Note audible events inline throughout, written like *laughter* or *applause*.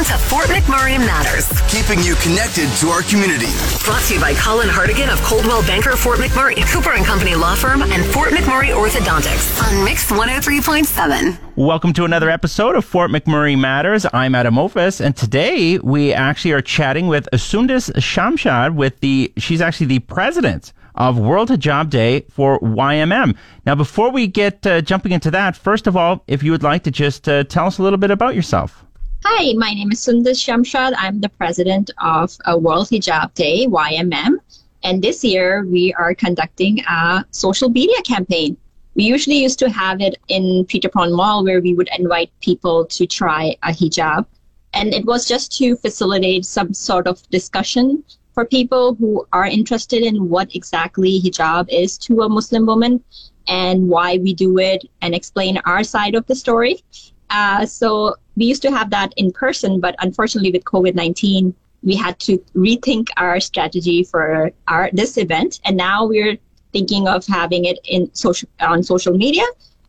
Welcome to Fort McMurray Matters, keeping you connected to our community. brought to you by Colin Hartigan of Coldwell Banker Fort McMurray, Cooper and Company Law Firm, and Fort McMurray Orthodontics on Mix 103.7. Welcome to another episode of Fort McMurray Matters. I'm Adam Ophis, and today we actually are chatting with Asundis Shamshad with the she's actually the president of World Hijab Day for YMM. Now, before we get uh, jumping into that, first of all, if you would like to just uh, tell us a little bit about yourself. Hi, my name is Sundus Shamshad. I'm the president of uh, World Hijab Day, YMM. And this year we are conducting a social media campaign. We usually used to have it in Peter Pond Mall where we would invite people to try a hijab. And it was just to facilitate some sort of discussion for people who are interested in what exactly hijab is to a Muslim woman and why we do it and explain our side of the story. Uh, so we used to have that in person, but unfortunately with COVID-19, we had to rethink our strategy for our this event, and now we're thinking of having it in social on social media.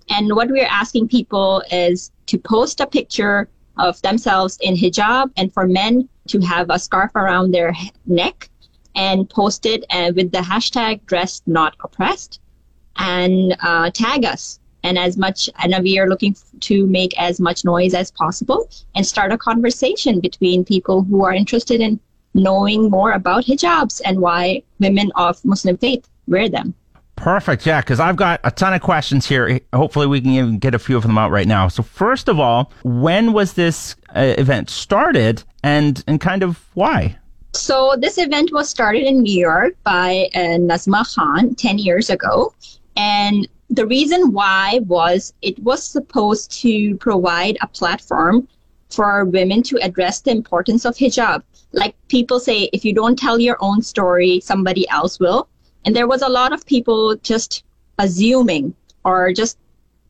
And what we're asking people is to post a picture of themselves in hijab, and for men to have a scarf around their neck and post it uh, with the hashtag dressed not oppressed and uh, tag us and as much and we are looking to make as much noise as possible and start a conversation between people who are interested in knowing more about hijabs and why women of muslim faith wear them Perfect, yeah, because I've got a ton of questions here. Hopefully, we can even get a few of them out right now. So, first of all, when was this uh, event started, and and kind of why? So this event was started in New York by uh, Nazma Khan 10 years ago. And the reason why was it was supposed to provide a platform for women to address the importance of hijab. Like people say, if you don't tell your own story, somebody else will. And there was a lot of people just assuming or just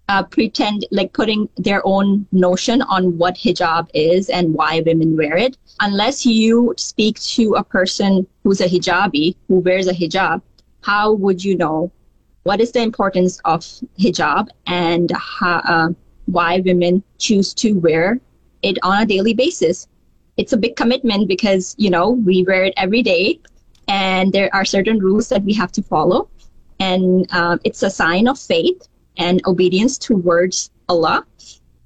uh, pretend like putting their own notion on what hijab is and why women wear it. Unless you speak to a person who's a hijabi, who wears a hijab, how would you know what is the importance of hijab and how, uh, why women choose to wear it on a daily basis? It's a big commitment because, you know, we wear it every day and there are certain rules that we have to follow. And uh, it's a sign of faith and obedience towards Allah.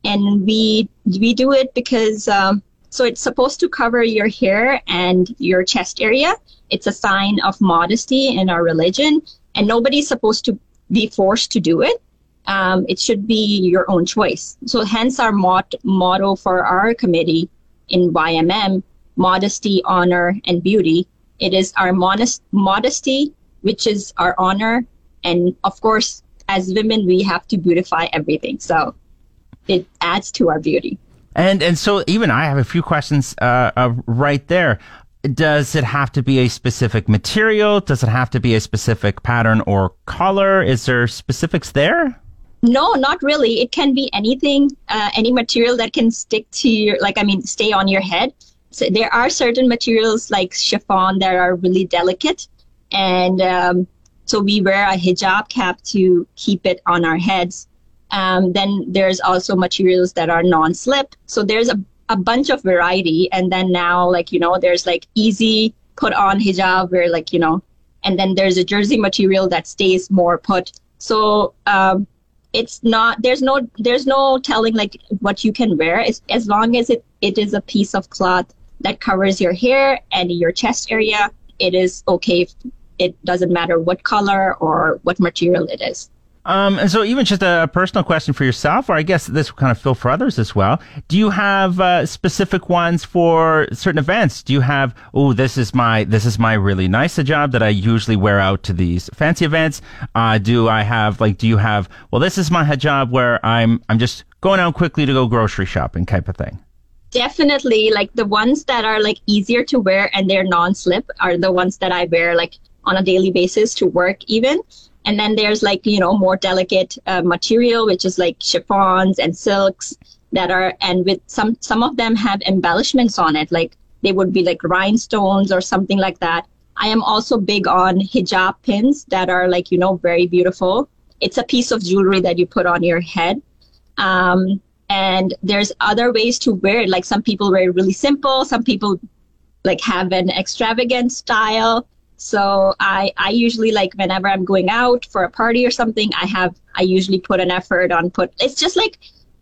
And we we do it because um, so it's supposed to cover your hair and your chest area. It's a sign of modesty in our religion, and nobody's supposed to be forced to do it. Um, it should be your own choice. So hence our mot- motto for our committee in YMM: modesty, honor, and beauty. It is our modest modesty, which is our honor, and of course, as women, we have to beautify everything. So it adds to our beauty. And and so even I have a few questions uh, uh, right there. Does it have to be a specific material? Does it have to be a specific pattern or color? Is there specifics there? No, not really. It can be anything, uh, any material that can stick to your, like, I mean, stay on your head. So there are certain materials like chiffon that are really delicate. And um, so we wear a hijab cap to keep it on our heads. Um, then there's also materials that are non-slip. So there's a, a bunch of variety. And then now, like, you know, there's like easy put on hijab where like, you know, and then there's a jersey material that stays more put. So um, it's not, there's no, there's no telling like what you can wear as, as long as it, it is a piece of cloth that covers your hair and your chest area. It is okay. It doesn't matter what color or what material it is. Um, and so even just a personal question for yourself, or I guess this will kind of fill for others as well. Do you have uh, specific ones for certain events? Do you have, oh, this is my this is my really nice hijab that I usually wear out to these fancy events? Uh, do I have like, do you have, well, this is my hijab where I'm I'm just going out quickly to go grocery shopping type of thing. Definitely, like the ones that are like easier to wear and they're non-slip are the ones that I wear like on a daily basis to work even. And then there's like, you know, more delicate uh, material, which is like chiffons and silks that are and with some some of them have embellishments on it. Like they would be like rhinestones or something like that. I am also big on hijab pins that are like you know very beautiful. It's a piece of jewelry that you put on your head. Um, and there's other ways to wear it. Like some people wear it really simple. Some people like have an extravagant style so I I usually like whenever I'm going out for a party or something, I have I usually put an effort on put it's just like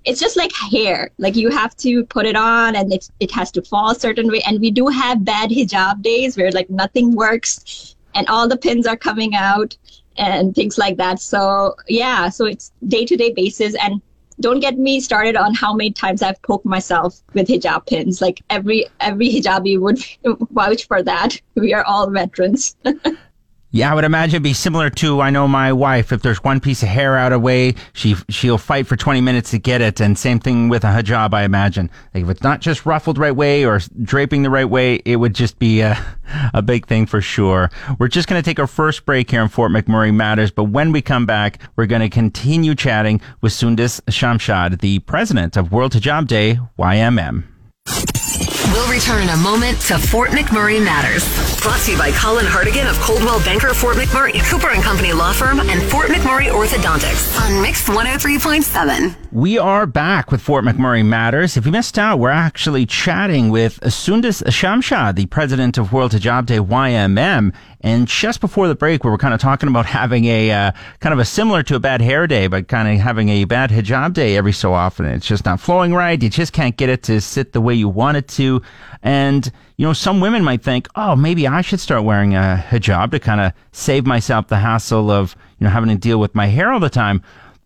it's just like hair. Like you have to put it on and it it has to fall a certain way. And we do have bad hijab days where like nothing works and all the pins are coming out and things like that. So yeah, so it's day to day basis and don't get me started on how many times I've poked myself with hijab pins. Like every every hijabi would *laughs* vouch for that. We are all veterans. *laughs* Yeah, I would imagine it'd be similar to I know my wife. If there's one piece of hair out of way, she she'll fight for 20 minutes to get it. And same thing with a hijab, I imagine. Like if it's not just ruffled right way or draping the right way, it would just be a, *laughs* a big thing for sure. We're just going to take our first break here in Fort McMurray Matters, but when we come back, we're going to continue chatting with Sundus Shamshad, the president of World Hijab Day, YMM. We'll return in a moment to Fort McMurray Matters. Brought to you by Colin Hartigan of Coldwell Banker Fort McMurray, Cooper and Company Law Firm, and Fort McMurray Orthodontics on Mix 103.7. We are back with Fort McMurray Matters. If you missed out, we're actually chatting with Sundus Shamshad, the president of World Hijab Day YMM. And just before the break, we were kind of talking about having a uh, kind of a similar to a bad hair day, but kind of having a bad hijab day every so often. It's just not flowing right. You just can't get it to sit the way you want it to. And, you know, some women might think, oh, maybe I should start wearing a hijab to kind of save myself the hassle of, you know, having to deal with my hair all the time.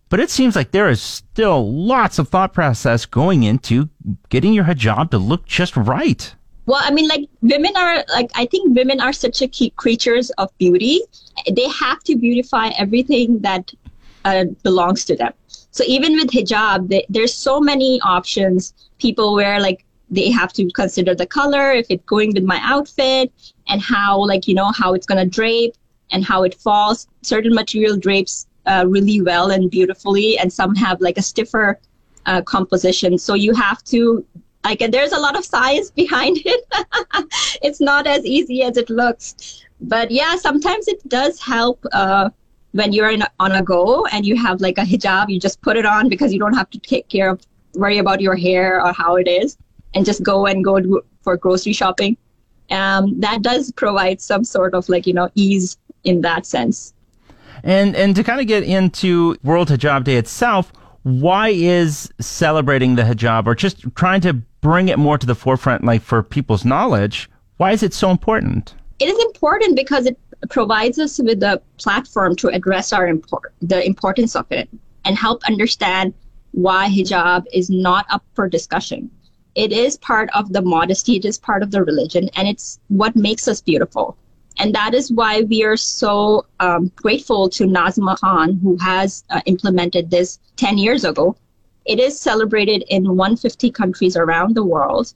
But it seems like there is still lots of thought process going into getting your hijab to look just right. Well, I mean, like women are like I think women are such a key creatures of beauty. They have to beautify everything that uh, belongs to them. So even with hijab, they, there's so many options. People wear like they have to consider the color, if it's going with my outfit, and how like you know how it's gonna drape and how it falls. Certain material drapes uh, really well and beautifully, and some have like a stiffer uh, composition. So you have to like and there's a lot of science *laughs* behind it *laughs* it's not as easy as it looks but yeah sometimes it does help uh, when you're in, on a go and you have like a hijab you just put it on because you don't have to take care of worry about your hair or how it is and just go and go for grocery shopping um, that does provide some sort of like you know ease in that sense and and to kind of get into world hijab day itself why is celebrating the hijab or just trying to bring it more to the forefront, like for people's knowledge, why is it so important? It is important because it provides us with a platform to address our import, the importance of it and help understand why hijab is not up for discussion. It is part of the modesty, it is part of the religion, and it's what makes us beautiful. And that is why we are so um, grateful to Nazma Khan, who has uh, implemented this 10 years ago. It is celebrated in 150 countries around the world.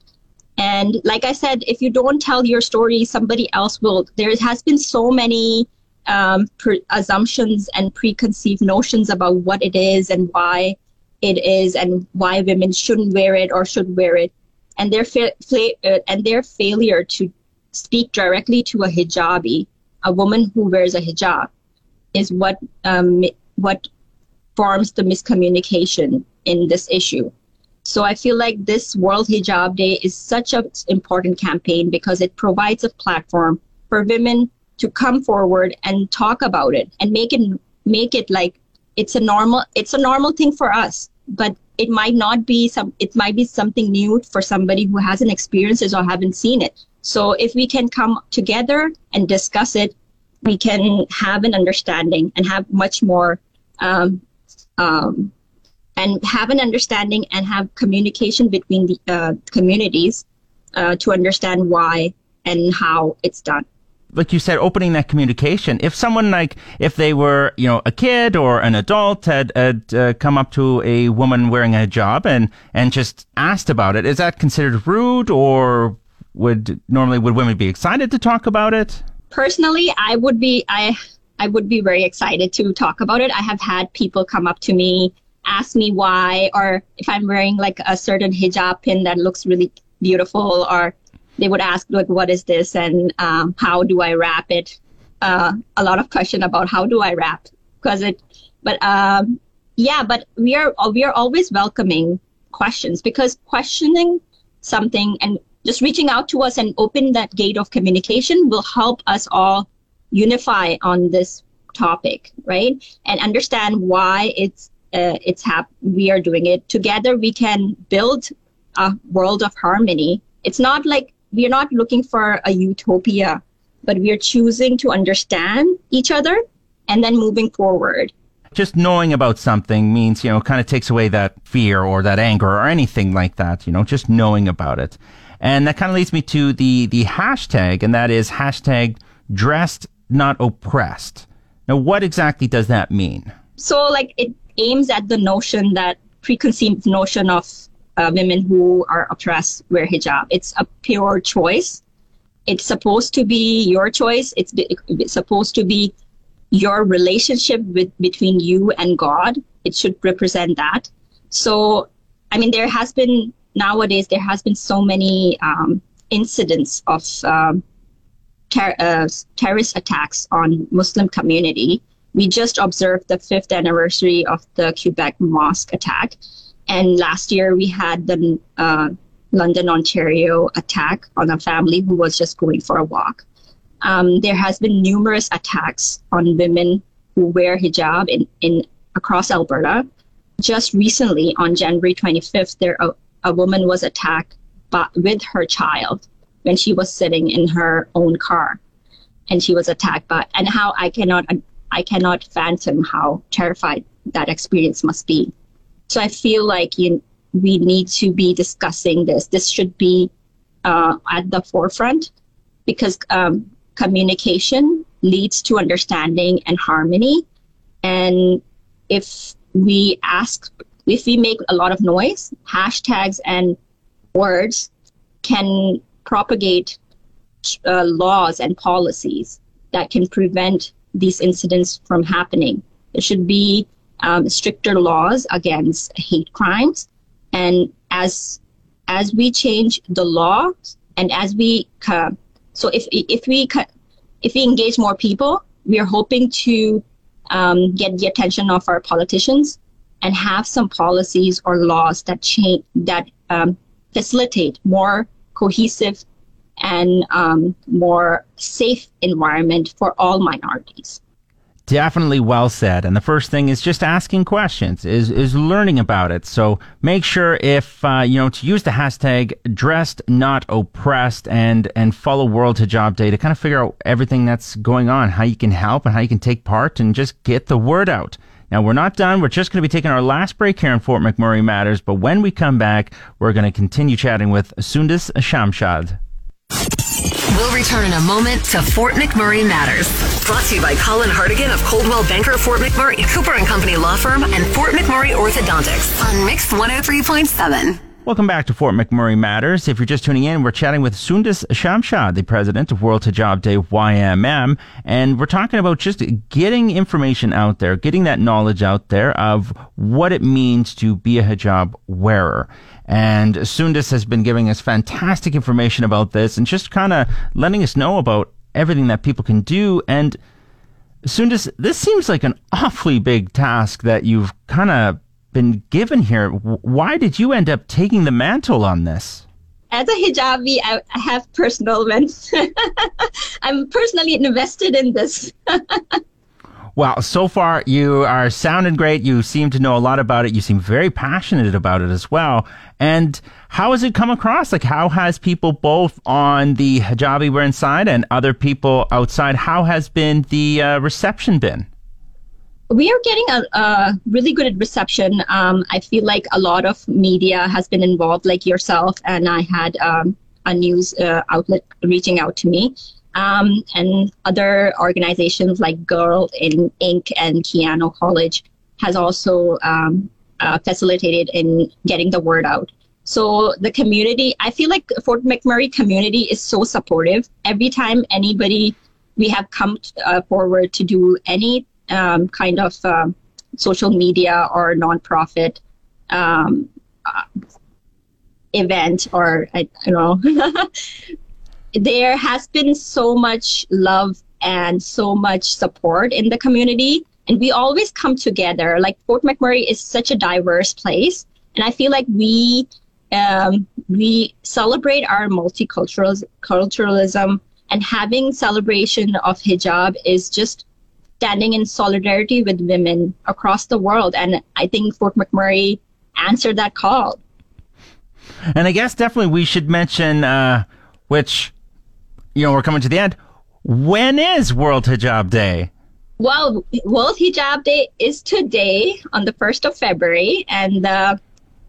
And like I said, if you don't tell your story, somebody else will. There has been so many um, pre- assumptions and preconceived notions about what it is and why it is and why women shouldn't wear it or should wear it. And their, fa- fa- uh, and their failure to speak directly to a hijabi, a woman who wears a hijab, is what um, what forms the miscommunication in this issue. So I feel like this World Hijab Day is such an important campaign because it provides a platform for women to come forward and talk about it and make it make it like it's a normal it's a normal thing for us, but it might not be some it might be something new for somebody who hasn't experienced it or haven't seen it. So if we can come together and discuss it, we can have an understanding and have much more, um, um, and have an understanding and have communication between the uh, communities uh, to understand why and how it's done like you said, opening that communication. If someone like, if they were, you know, a kid or an adult had, had uh, come up to a woman wearing a hijab and, and just asked about it, is that considered rude or would normally would women be excited to talk about it? Personally, I would be I I would be very excited to talk about it. I have had people come up to me ask me why, or if I'm wearing like a certain hijab pin that looks really beautiful, or they would ask like, "What is this?" and um, "How do I wrap it?" Uh, a lot of question about how do I wrap because it, but um, yeah, but we are we are always welcoming questions because questioning something and just reaching out to us and open that gate of communication will help us all unify on this topic, right? And understand why it's uh, it's hap- we are doing it together. We can build a world of harmony. It's not like we're not looking for a utopia, but we are choosing to understand each other and then moving forward just knowing about something means, you know, kind of takes away that fear or that anger or anything like that, you know, just knowing about it. And that kind of leads me to the, the hashtag, and that is hashtag dressed not oppressed. Now, what exactly does that mean? So, like, it aims at the notion that preconceived notion of uh, women who are oppressed wear hijab. It's a pure choice. It's supposed to be your choice. It's, it's supposed to be your relationship with between you and God. It should represent that. So, I mean, there has been nowadays there has been so many um, incidents of um, ter- uh, terrorist attacks on Muslim community. We just observed the fifth anniversary of the Quebec mosque attack, and last year we had the uh, London, Ontario attack on a family who was just going for a walk. Um, there has been numerous attacks on women who wear hijab in, in across Alberta. Just recently, on January 25th, there a, a woman was attacked by, with her child when she was sitting in her own car, and she was attacked by. And how I cannot I cannot fathom how terrified that experience must be. So I feel like you, we need to be discussing this. This should be uh, at the forefront because um, communication leads to understanding and harmony. And if we ask, if we make a lot of noise, hashtags and words can propagate uh, laws and policies that can prevent these incidents from happening. There should be um, stricter laws against hate crimes, and as as we change the law and as we uh, so if if we if we engage more people, we are hoping to um, get the attention of our politicians and have some policies or laws that change that um, facilitate more cohesive and um, more safe environment for all minorities. Definitely well said. And the first thing is just asking questions, is is learning about it. So make sure if uh, you know to use the hashtag dressed not oppressed and and follow World Hijab Day to kind of figure out everything that's going on, how you can help and how you can take part and just get the word out. Now we're not done. We're just going to be taking our last break here in Fort McMurray Matters, but when we come back, we're going to continue chatting with Sundus Shamshad. We'll return in a moment to Fort McMurray Matters. Brought to you by Colin Hartigan of Coldwell Banker Fort McMurray, Cooper and Company Law Firm, and Fort McMurray Orthodontics on Mix 103.7. Welcome back to Fort McMurray Matters. If you're just tuning in, we're chatting with Sundus Shamshad, the president of World Hijab Day YMM, and we're talking about just getting information out there, getting that knowledge out there of what it means to be a hijab wearer. And Sundus has been giving us fantastic information about this and just kind of letting us know about everything that people can do. And Sundus, this seems like an awfully big task that you've kind of been given here. Why did you end up taking the mantle on this? As a hijabi, I have personal *laughs* events. I'm personally invested in this. *laughs* well, so far you are sounding great. You seem to know a lot about it. You seem very passionate about it as well. And how has it come across? Like, how has people both on the hijabi we're inside and other people outside? How has been the uh, reception been? We are getting a, a really good reception. Um, I feel like a lot of media has been involved, like yourself, and I had um, a news uh, outlet reaching out to me. Um, and other organizations like Girl in Inc. and Keyano College has also um, uh, facilitated in getting the word out. So the community, I feel like Fort McMurray community is so supportive. Every time anybody we have come uh, forward to do any um, kind of uh, social media or nonprofit um, uh, event or I, I don't know. *laughs* there has been so much love and so much support in the community and we always come together like fort mcmurray is such a diverse place and i feel like we um, we celebrate our multiculturalism and having celebration of hijab is just standing in solidarity with women across the world and i think fort mcmurray answered that call And I guess definitely we should mention, uh, which, you know, we're coming to the end. When is World Hijab Day? Well, World Hijab Day is today on the 1st of February, and uh,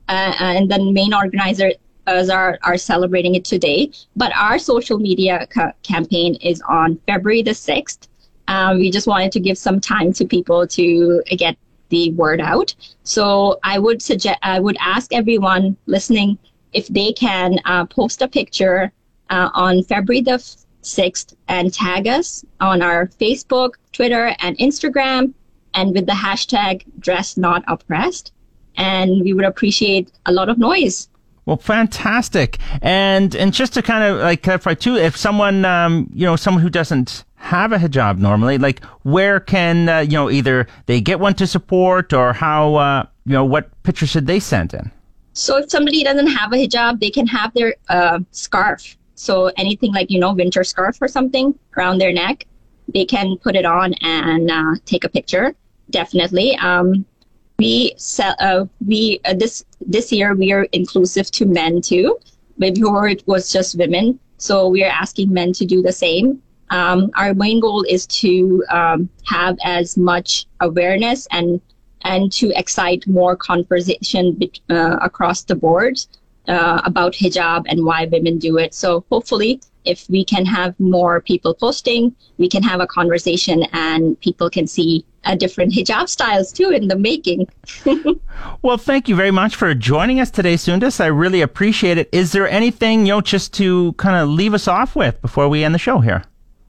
uh, and the main organizers are, are celebrating it today. But our social media ca- campaign is on February the 6th. Um, we just wanted to give some time to people to get the word out. So I would suggest, I would ask everyone listening if they can uh, post a picture uh, on February the 6th and tag us on our Facebook, Twitter, and Instagram, and with the hashtag dress not oppressed. And we would appreciate a lot of noise. Well, fantastic. And and just to kind of like clarify too, if someone, um, you know, someone who doesn't have a hijab normally, like where can uh, you know either they get one to support or how uh, you know what picture should they send in? So if somebody doesn't have a hijab, they can have their uh, scarf. So anything like you know winter scarf or something around their neck, they can put it on and uh, take a picture. Definitely. Um, we sell, uh, we uh, this this year we are inclusive to men too. Before it was just women, so we are asking men to do the same. Um, our main goal is to um, have as much awareness and and to excite more conversation uh, across the board uh, about hijab and why women do it. So hopefully, if we can have more people posting, we can have a conversation and people can see uh, different hijab styles too in the making. *laughs* well, thank you very much for joining us today, Sundus. I really appreciate it. Is there anything, you know, just to kind of leave us off with before we end the show here?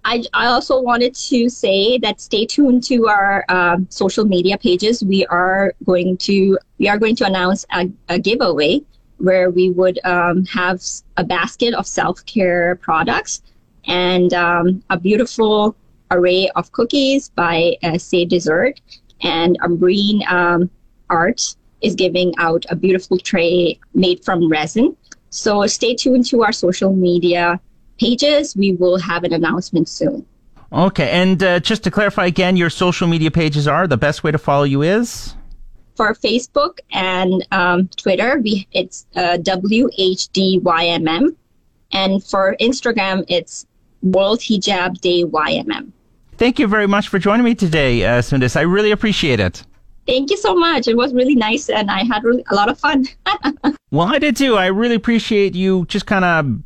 I, I also wanted to say that stay tuned to our uh, social media pages. We are going to we are going to announce a, a giveaway where we would um, have a basket of self care products and um, a beautiful array of cookies by uh, Say Dessert and Umbreen um, Arts is giving out a beautiful tray made from resin. So stay tuned to our social media pages. We will have an announcement soon. Okay, and uh, just to clarify again, your social media pages are the best way to follow you is for Facebook and um, Twitter. We it's uh, WHDYMM, and for Instagram it's World Hijab Day YMM. Thank you very much for joining me today, uh, Sundus. I really appreciate it. Thank you so much. It was really nice, and I had really, a lot of fun. *laughs* well, I did too. I really appreciate you just kind of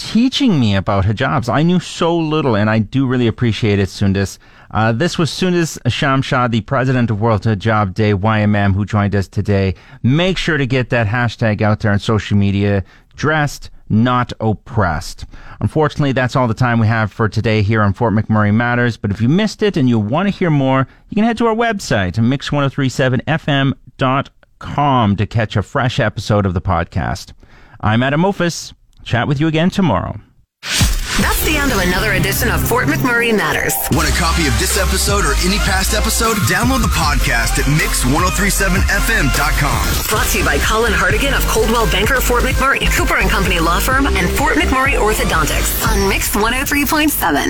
teaching me about hijabs. I knew so little, and I do really appreciate it, Sundus. Uh, this was Sundus Shamshad, the president of World Hijab Day, YMM, who joined us today. Make sure to get that hashtag out there on social media. Dressed, not oppressed. Unfortunately, that's all the time we have for today here on Fort McMurray Matters. But if you missed it and you want to hear more, you can head to our website, mix1037fm.com, to catch a fresh episode of the podcast. I'm Adam Mofus. Chat with you again tomorrow. That's the end of another edition of Fort McMurray Matters. Want a copy of this episode or any past episode? Download the podcast at mix1037fm.com. Brought to you by Colin Hartigan of Coldwell Banker Fort McMurray, Cooper and Company Law Firm, and Fort McMurray Orthodontics on Mix 103.7.